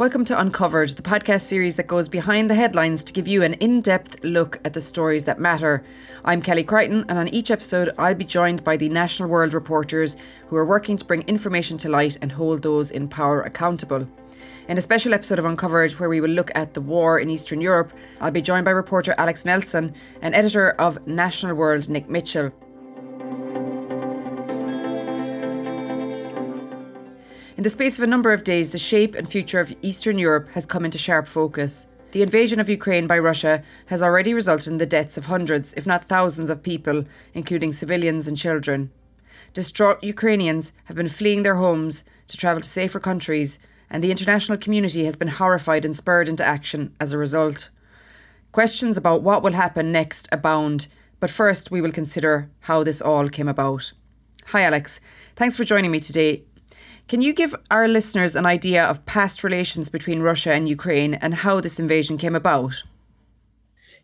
Welcome to Uncovered, the podcast series that goes behind the headlines to give you an in depth look at the stories that matter. I'm Kelly Crichton, and on each episode, I'll be joined by the National World reporters who are working to bring information to light and hold those in power accountable. In a special episode of Uncovered, where we will look at the war in Eastern Europe, I'll be joined by reporter Alex Nelson and editor of National World, Nick Mitchell. In the space of a number of days, the shape and future of Eastern Europe has come into sharp focus. The invasion of Ukraine by Russia has already resulted in the deaths of hundreds, if not thousands, of people, including civilians and children. Distraught Ukrainians have been fleeing their homes to travel to safer countries, and the international community has been horrified and spurred into action as a result. Questions about what will happen next abound, but first we will consider how this all came about. Hi, Alex. Thanks for joining me today can you give our listeners an idea of past relations between Russia and Ukraine and how this invasion came about?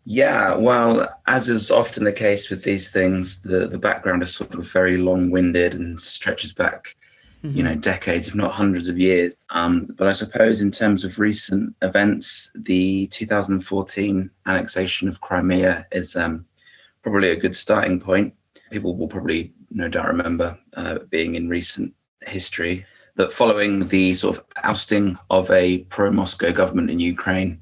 Yeah, well, as is often the case with these things, the, the background is sort of very long winded and stretches back, mm-hmm. you know, decades, if not hundreds of years. Um, but I suppose in terms of recent events, the 2014 annexation of Crimea is um, probably a good starting point. People will probably no doubt remember uh, being in recent history that following the sort of ousting of a pro Moscow government in Ukraine,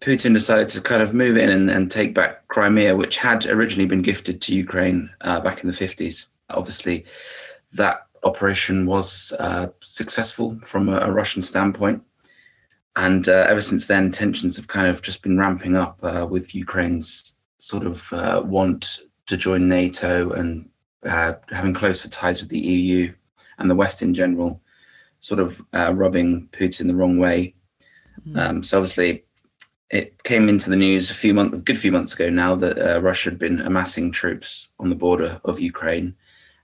Putin decided to kind of move in and, and take back Crimea, which had originally been gifted to Ukraine uh, back in the 50s. Obviously, that operation was uh, successful from a, a, Russian standpoint. And uh, ever since then, tensions have kind of just been ramping up uh, with Ukraine's sort of uh, want to join NATO and uh, having closer ties with the EU and the West in general sort of uh, rubbing Putin the wrong way. Mm. Um, so obviously, it came into the news a few months, a good few months ago now, that uh, Russia had been amassing troops on the border of Ukraine,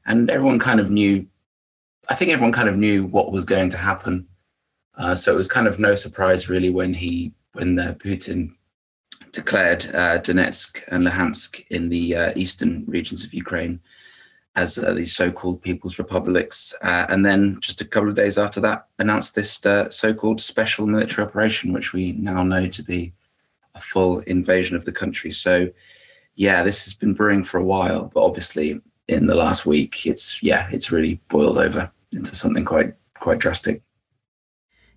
and everyone kind of knew. I think everyone kind of knew what was going to happen. Uh, so it was kind of no surprise really when he when the Putin declared uh, Donetsk and Luhansk in the uh, eastern regions of Ukraine as uh, these so-called people's republics, uh, and then just a couple of days after that, announced this uh, so-called special military operation, which we now know to be a full invasion of the country. So, yeah, this has been brewing for a while, but obviously in the last week, it's yeah, it's really boiled over into something quite quite drastic.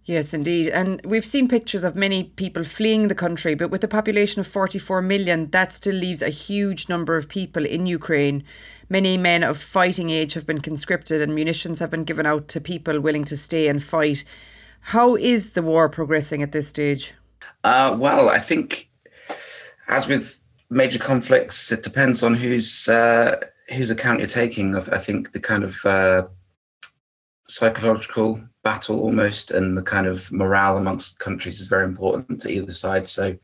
Yes, indeed. And we've seen pictures of many people fleeing the country, but with a population of 44 million, that still leaves a huge number of people in Ukraine. Many men of fighting age have been conscripted, and munitions have been given out to people willing to stay and fight. How is the war progressing at this stage? Uh, well, I think, as with major conflicts, it depends on whose uh, whose account you're taking. Of I think the kind of uh, psychological battle almost and the kind of morale amongst countries is very important to either side. So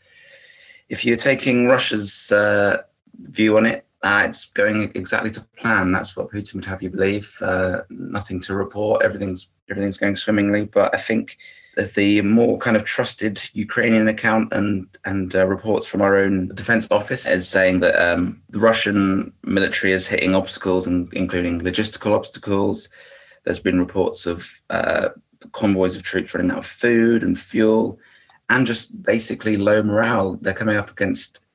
if you're taking Russia's uh, view on it, uh, it's going exactly to plan. That's what Putin would have you believe. Uh, nothing to report. Everything's everything's going swimmingly. But I think that the more kind of trusted Ukrainian account and and uh, reports from our own defense office is saying that um, the Russian military is hitting obstacles, and including logistical obstacles. There's been reports of uh, convoys of troops running out of food and fuel, and just basically low morale. They're coming up against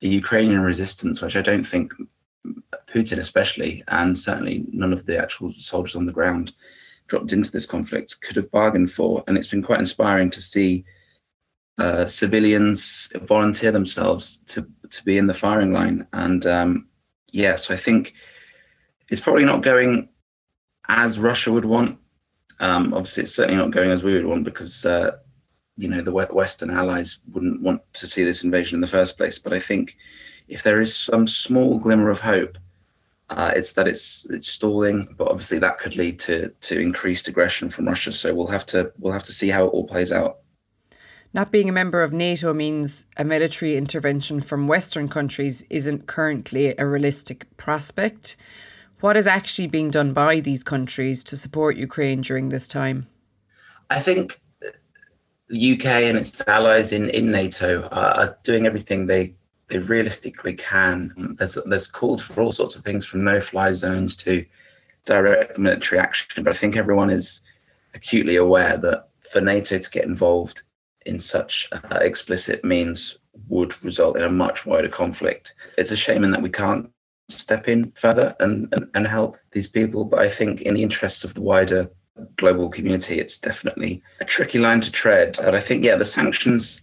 a Ukrainian resistance, which I don't think Putin, especially, and certainly none of the actual soldiers on the ground dropped into this conflict could have bargained for. And it's been quite inspiring to see uh, civilians volunteer themselves to to be in the firing line. And um, yeah, so I think it's probably not going as Russia would want. Um, obviously, it's certainly not going as we would want because uh, you know the Western allies wouldn't want to see this invasion in the first place. But I think if there is some small glimmer of hope, uh, it's that it's it's stalling. But obviously, that could lead to to increased aggression from Russia. So we'll have to we'll have to see how it all plays out. Not being a member of NATO means a military intervention from Western countries isn't currently a realistic prospect. What is actually being done by these countries to support Ukraine during this time? I think the UK and its allies in, in NATO are, doing everything they they realistically can. There's there's calls for all sorts of things from no-fly zones to direct military action, but I think everyone is acutely aware that for NATO to get involved in such uh, explicit means would result in a much wider conflict. It's a shame in that we can't step in further and, and, and help these people, but I think in the interests of the wider global community, it's definitely a tricky line to tread. And I think, yeah, the sanctions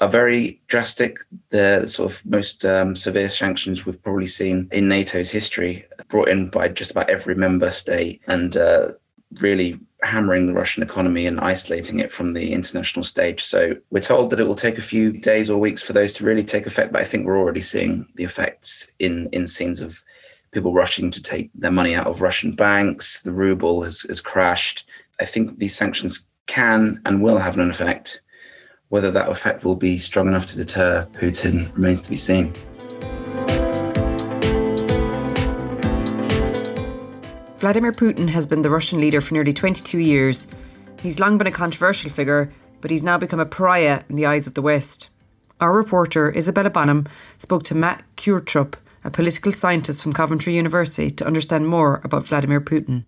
are very drastic. The sort of most um, severe sanctions we've probably seen in NATO's history, brought in by just about every member state, and uh, really hammering the Russian economy and isolating it from the international stage. So we're told that it will take a few days or weeks for those to really take effect, but I think we're already seeing the effects in in scenes of people rushing to take their money out of Russian banks. The ruble has, has crashed. I think these sanctions can and will have an effect. Whether that effect will be strong enough to deter Putin remains to be seen. Vladimir Putin has been the Russian leader for nearly 22 years. He's long been a controversial figure, but he's now become a pariah in the eyes of the West. Our reporter, Isabella Bonham, spoke to Matt Qvortrup, a political scientist from Coventry University, to understand more about Vladimir Putin.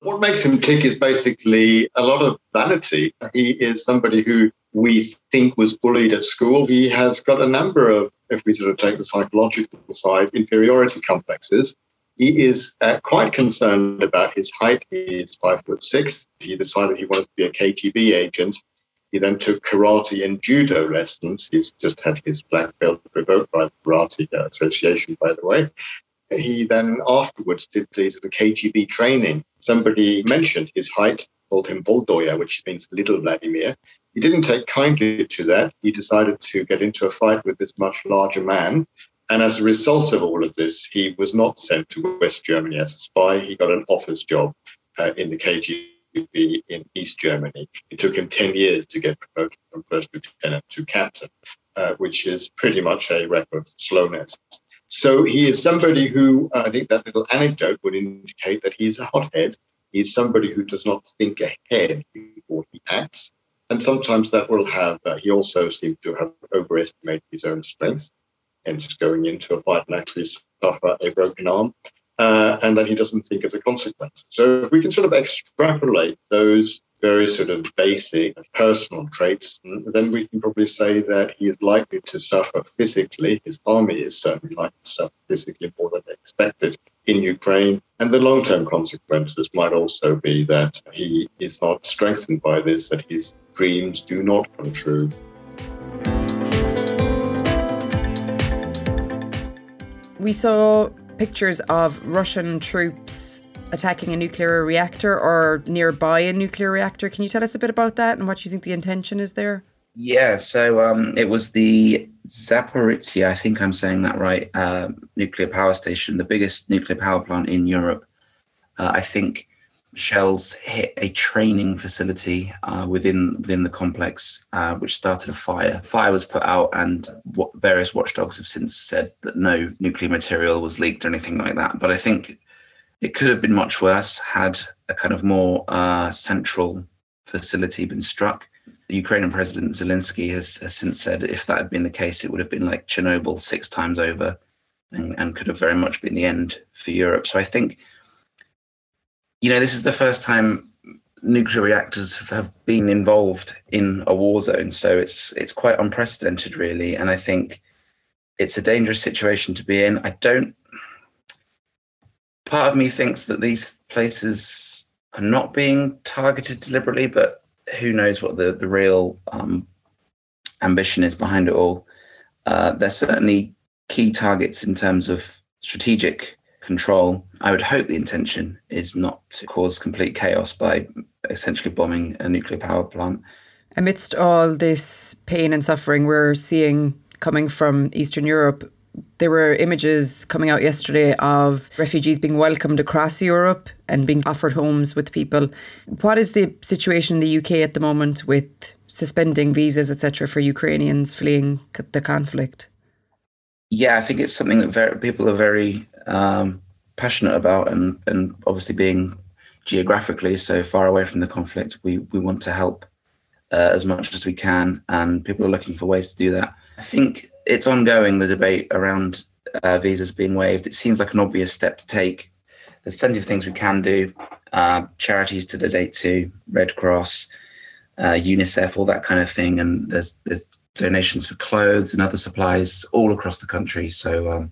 What makes him tick is basically a lot of vanity. He is somebody who we think was bullied at school. He has got a number of, if we sort of take the psychological side, inferiority complexes. He is uh, quite concerned about his height. He is five foot six. He decided he wanted to be a KGB agent. He then took karate and judo lessons. He's just had his black belt revoked by the Karate Association, by the way. He then afterwards did the KGB training. Somebody mentioned his height, called him Volodya, which means little Vladimir. He didn't take kindly to that. He decided to get into a fight with this much larger man and as a result of all of this, he was not sent to West Germany as a spy. He got an office job uh, in the KGB in East Germany. It took him 10 years to get promoted from first lieutenant to captain, uh, which is pretty much a record of slowness. So he is somebody who, uh, I think that little anecdote would indicate that he's a hothead. He's somebody who does not think ahead before he acts. And sometimes that will have, uh, he also seems to have overestimated his own strength hence going into a fight and actually suffer a broken arm. Uh, and then he doesn't think of the consequences. So we can sort of extrapolate those very sort of basic personal traits, then we can probably say that he is likely to suffer physically. His army is certainly likely to suffer physically more than expected in Ukraine. And the long term consequences might also be that he is not strengthened by this, that his dreams do not come true. We saw pictures of Russian troops attacking a nuclear reactor or nearby a nuclear reactor. Can you tell us a bit about that and what you think the intention is there? Yeah, so um, it was the Zaporizhia, I think I'm saying that right, uh, nuclear power station, the biggest nuclear power plant in Europe. Uh, I think shells hit a training facility uh, within within the complex, uh, which started a fire. Fire was put out, and what various watchdogs have since said that no nuclear material was leaked or anything like that. But I think it could have been much worse had a kind of more uh, central facility been struck. The Ukrainian President Zelensky has, has since said if that had been the case, it would have been like Chernobyl six times over, and, and could have very much been the end for Europe. So I think you know, this is the first time nuclear reactors have been involved in a war zone, so it's it's quite unprecedented, really. And I think it's a dangerous situation to be in. I don't. Part of me thinks that these places are not being targeted deliberately, but who knows what the the real um, ambition is behind it all. Uh, they're certainly key targets in terms of strategic control. I would hope the intention is not to cause complete chaos by essentially bombing a nuclear power plant. Amidst all this pain and suffering we're seeing coming from Eastern Europe, there were images coming out yesterday of refugees being welcomed across Europe and being offered homes with people. What is the situation in the UK at the moment with suspending visas, etc., for Ukrainians fleeing the conflict? Yeah, I think it's something that very, people are very um, passionate about, and and obviously being geographically so far away from the conflict, we we want to help uh, as much as we can, and people are looking for ways to do that. I think it's ongoing the debate around uh, visas being waived. It seems like an obvious step to take. There's plenty of things we can do. Uh, charities to donate to, Red Cross, uh, UNICEF, all that kind of thing. And there's there's donations for clothes and other supplies all across the country. So um,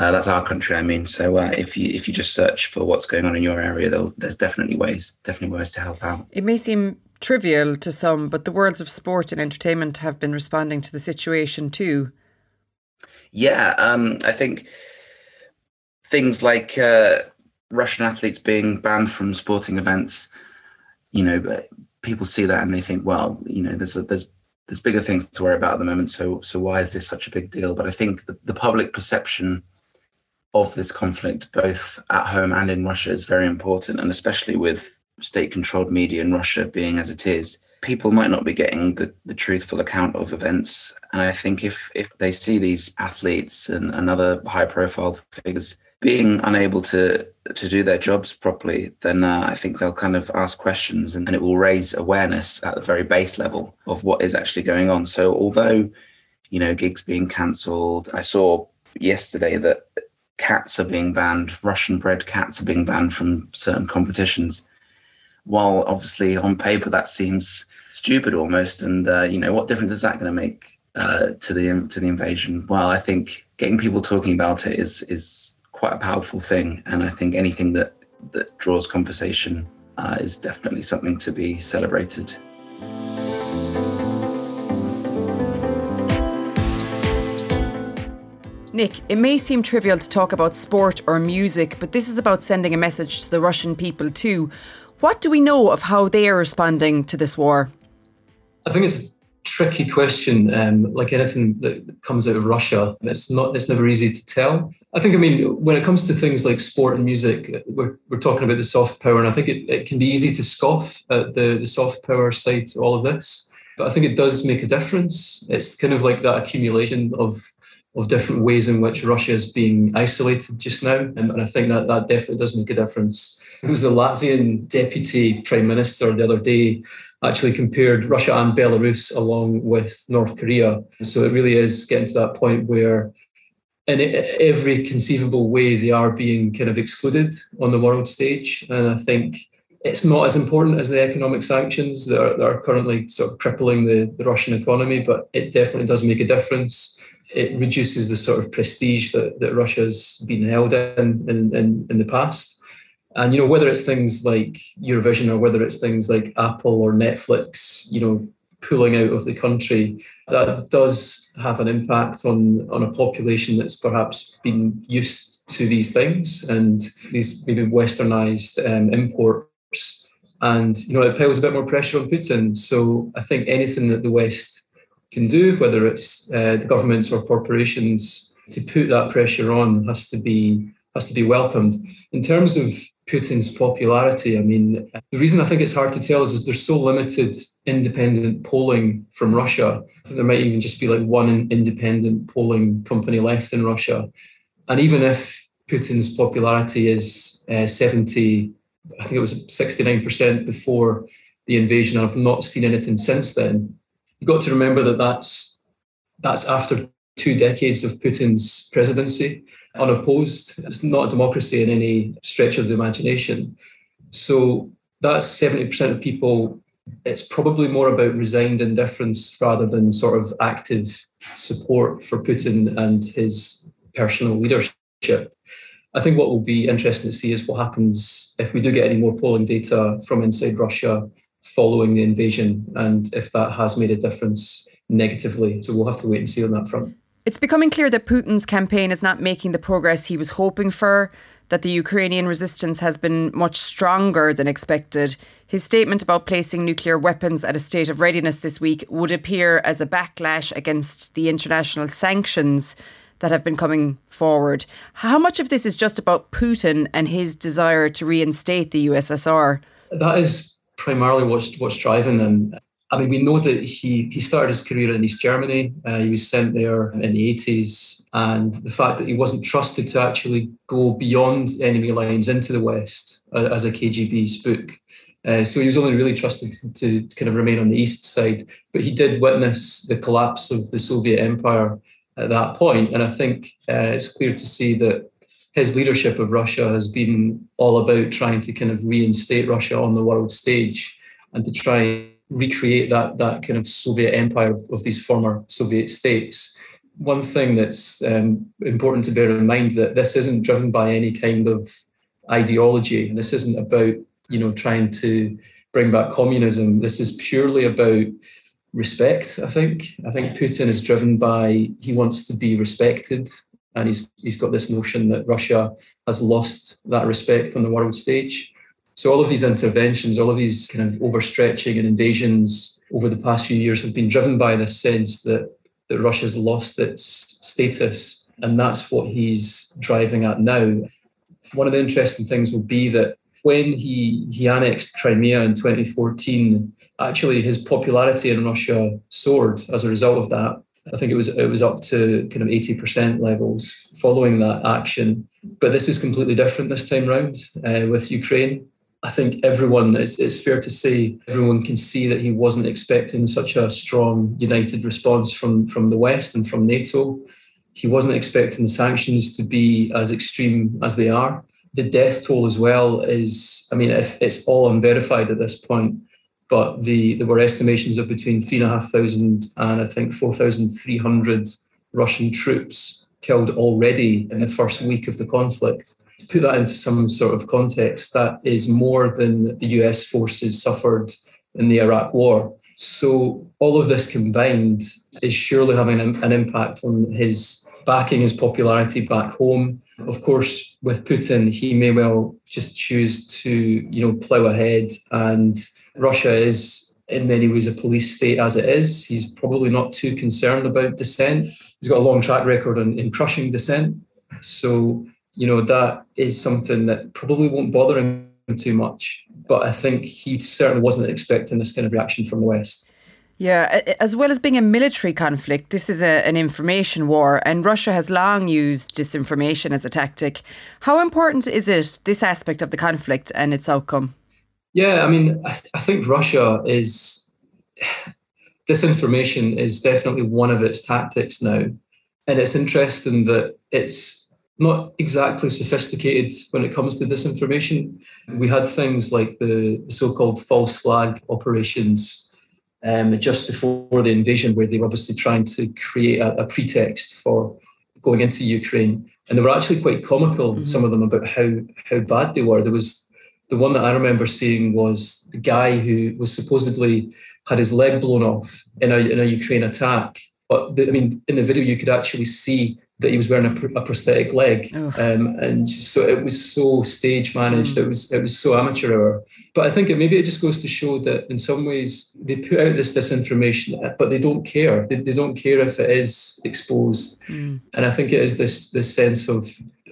uh, that's our country, I mean. So uh, if you if you just search for what's going on in your area, there's definitely ways, definitely ways to help out. It may seem trivial to some, but the worlds of sport and entertainment have been responding to the situation too. Yeah, um, I think things like uh, Russian athletes being banned from sporting events, you know, people see that and they think, well, you know, there's a, there's there's bigger things to worry about at the moment. So so why is this such a big deal? But I think the, the public perception of this conflict, both at home and in Russia, is very important, and especially with state-controlled media in Russia being as it is, people might not be getting the, the truthful account of events. And I think if if they see these athletes and, and other high-profile figures being unable to to do their jobs properly, then uh, I think they'll kind of ask questions, and, and it will raise awareness at the very base level of what is actually going on. So although you know gigs being cancelled, I saw yesterday that cats are being banned, Russian bred cats are being banned from certain competitions. While obviously on paper that seems stupid almost, and uh, you know what difference is that going to make uh, to the to the invasion? Well, I think getting people talking about it is is quite a powerful thing. And I think anything that that draws conversation uh, is definitely something to be celebrated. Nick, it may seem trivial to talk about sport or music, but this is about sending a message to the Russian people too. What do we know of how they are responding to this war? I think it's a tricky question. Um, like anything that comes out of Russia, it's not. It's never easy to tell. I think. I mean, when it comes to things like sport and music, we're, we're talking about the soft power, and I think it, it can be easy to scoff at the, the soft power side to all of this. But I think it does make a difference. It's kind of like that accumulation of of different ways in which Russia is being isolated just now, and, I think that that definitely does make a difference. It was the Latvian deputy prime minister the other day actually compared Russia and Belarus along with North Korea. So it really is getting to that point where, in every conceivable way, they are being kind of excluded on the world stage. And I think it's not as important as the economic sanctions that are, that are currently sort of crippling the, the Russian economy, but it definitely does make a difference. It reduces the sort of prestige that, that Russia's been held in in, in, in the past. And you know, whether it's things like Eurovision or whether it's things like Apple or Netflix, you know, pulling out of the country, that does have an impact on on a population that's perhaps been used to these things and these maybe westernized um, imports. And you know, it piles a bit more pressure on Putin. So I think anything that the West can do, whether it's uh, the governments or corporations, to put that pressure on has to be has to be welcomed. In terms of Putin's popularity. I mean, the reason I think it's hard to tell is, is there's so limited independent polling from Russia. there might even just be like one independent polling company left in Russia. And even if Putin's popularity is uh, 70, I think it was 69% before the invasion, I've not seen anything since then. You've got to remember that that's, that's after two decades of Putin's presidency unopposed. It's not a democracy in any stretch of the imagination. So that's 70% of people. It's probably more about resigned indifference rather than sort of active support for Putin and his personal leadership. I think what will be interesting to see is what happens if we do get any more polling data from inside Russia following the invasion and if that has made a difference negatively. So we'll have to wait and see on that front. It's becoming clear that Putin's campaign is not making the progress he was hoping for, that the Ukrainian resistance has been much stronger than expected. His statement about placing nuclear weapons at a state of readiness this week would appear as a backlash against the international sanctions that have been coming forward. How much of this is just about Putin and his desire to reinstate the USSR? That is primarily what's what's driving them. I mean, we know that he he started his career in East Germany. Uh, he was sent there in the 80s, and the fact that he wasn't trusted to actually go beyond enemy lines into the West uh, as a KGB spook. Uh, so he was only really trusted to, to, kind of remain on the east side. But he did witness the collapse of the Soviet Empire at that point, and I think uh, it's clear to see that his leadership of Russia has been all about trying to kind of reinstate Russia on the world stage and to try and recreate that that kind of Soviet empire of, of these former Soviet states. One thing that's um, important to bear in mind that this isn't driven by any kind of ideology. This isn't about you know trying to bring back communism. This is purely about respect. I think. I think Putin is driven by he wants to be respected, and he's he's got this notion that Russia has lost that respect on the world stage. So all of these interventions, all of these kind of overstretching and invasions over the past few years have been driven by this sense that that Russia's lost its status, and that's what he's driving at now. One of the interesting things will be that when he he annexed Crimea in 2014, actually his popularity in Russia soared as a result of that. I think it was it was up to kind of 80% levels following that action. But this is completely different this time round uh, with Ukraine. I think everyone, it's, it's fair to say, everyone can see that he wasn't expecting such a strong, united response from, from the West and from NATO. He wasn't expecting the sanctions to be as extreme as they are. The death toll as well is, I mean, if it's all unverified at this point, but the there were estimations of between three and I think four thousand three hundred Russian troops killed already in the first week of the conflict. To put that into some sort of context, that is more than the US forces suffered in the Iraq War. So all of this combined is surely having an, an impact on his backing his popularity back home. Of course, with Putin, he may well just choose to, you know, plough ahead and Russia is in many ways a police state as it is. He's probably not too concerned about dissent. He's got a long track record in, in crushing dissent. So, you know, that is something that probably won't bother him too much. But I think he certainly wasn't expecting this kind of reaction from the West. Yeah, as well as being a military conflict, this is a, an information war, and Russia has long used disinformation as a tactic. How important is it, this aspect of the conflict and its outcome? Yeah, I mean, I, th- I think Russia is disinformation is definitely one of its tactics now, and it's interesting that it's not exactly sophisticated when it comes to disinformation. We had things like the, so-called false flag operations um, just before the invasion, where they were obviously trying to create a, a pretext for going into Ukraine, and they were actually quite comical. Mm-hmm. Some of them about how how bad they were. There was the one that I remember seeing was the guy who was supposedly had his leg blown off in a, in a Ukraine attack. But the, I mean, in the video, you could actually see that he was wearing a, a prosthetic leg, um, and so it was so stage managed. Mm. It was it was so amateur hour. But I think it, maybe it just goes to show that in some ways they put out this disinformation, but they don't care. They, they don't care if it is exposed. Mm. And I think it is this this sense of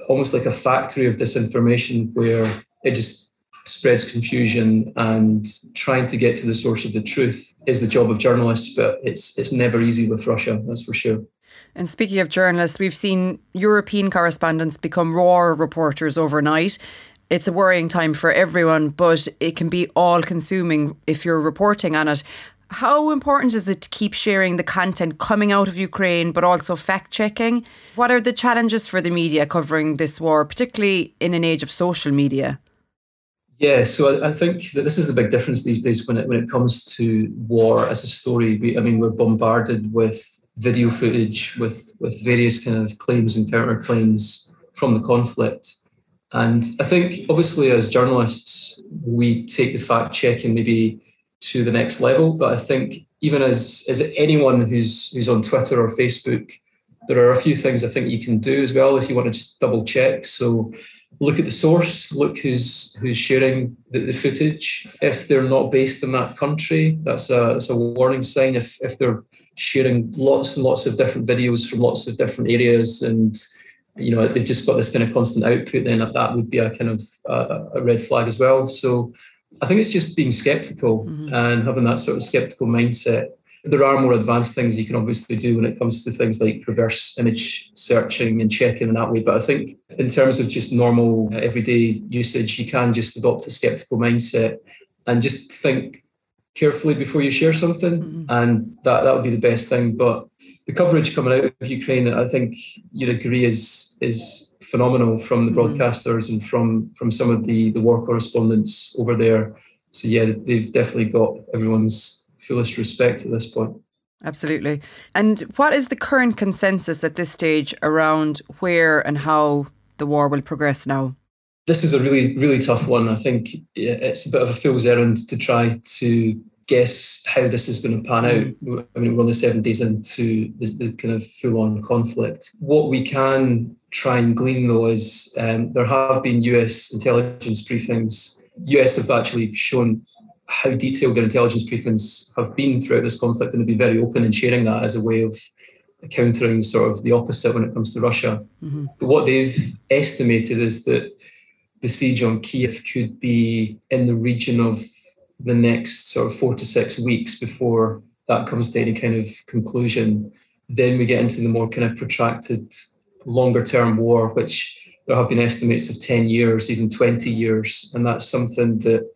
almost like a factory of disinformation where it just spreads confusion and trying to get to the source of the truth is the job of journalists, but it's it's never easy with Russia, that's for sure. And speaking of journalists, we've seen European correspondents become war reporters overnight. It's a worrying time for everyone, but it can be all consuming if you're reporting on it. How important is it to keep sharing the content coming out of Ukraine, but also fact checking? What are the challenges for the media covering this war, particularly in an age of social media? Yeah, so I, I, think that this is the big difference these days when it when it comes to war as a story. We, I mean, we're bombarded with video footage, with with various kind of claims and counterclaims from the conflict, and I think obviously as journalists we take the fact checking maybe to the next level. But I think even as as anyone who's who's on Twitter or Facebook, there are a few things I think you can do as well if you want to just double check. So look at the source, look who's who's sharing the, the, footage. If they're not based in that country, that's a that's a warning sign. If if they're sharing lots and lots of different videos from lots of different areas and you know they've just got this kind of constant output, then that would be a kind of a, a red flag as well. So I think it's just being skeptical mm-hmm. and having that sort of skeptical mindset there are more advanced things you can obviously do when it comes to things like reverse image searching and checking in that way. But I think in terms of just normal uh, everyday usage, you can just adopt a skeptical mindset and just think carefully before you share something. Mm-hmm. And that, that would be the best thing. But the coverage coming out of Ukraine, I think you'd agree is is phenomenal from the mm-hmm. broadcasters and from from some of the the war correspondents over there. So yeah, they've definitely got everyone's fullest respect at this point. Absolutely. And what is the current consensus at this stage around where and how the war will progress now? This is a really, really tough one. I think it's a bit of a fool's errand to try to guess how this is going to pan out. Mm. I mean, we're only seven days into the, the kind of full on conflict. What we can try and glean, though, is um, there have been US intelligence briefings. US have actually shown how detailed their intelligence briefings have been throughout this conflict and have been very open in sharing that as a way of countering sort of the opposite when it comes to Russia. Mm-hmm. But what they've estimated is that the siege on Kiev could be in the region of the next sort of four to six weeks before that comes to any kind of conclusion. Then we get into the more kind of protracted, longer term war, which there have been estimates of 10 years, even 20 years. And that's something that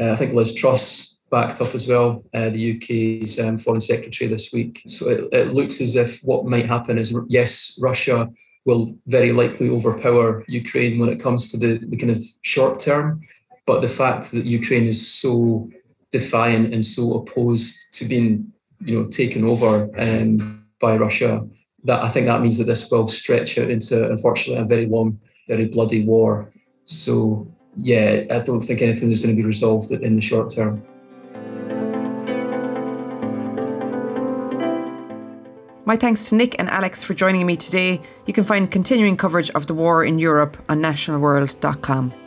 uh, I think Liz Truss backed up as well, uh, the UK's um, Foreign Secretary this week. So it, it looks as if what might happen is yes, Russia will very likely overpower Ukraine when it comes to the, the kind of short term. But the fact that Ukraine is so defiant and so opposed to being, you know, taken over um, by Russia, that I think that means that this will stretch out into, unfortunately, a very long, very bloody war. So yeah, I don't think anything is going to be resolved in the short term. My thanks to Nick and Alex for joining me today. You can find continuing coverage of the war in Europe on nationalworld.com.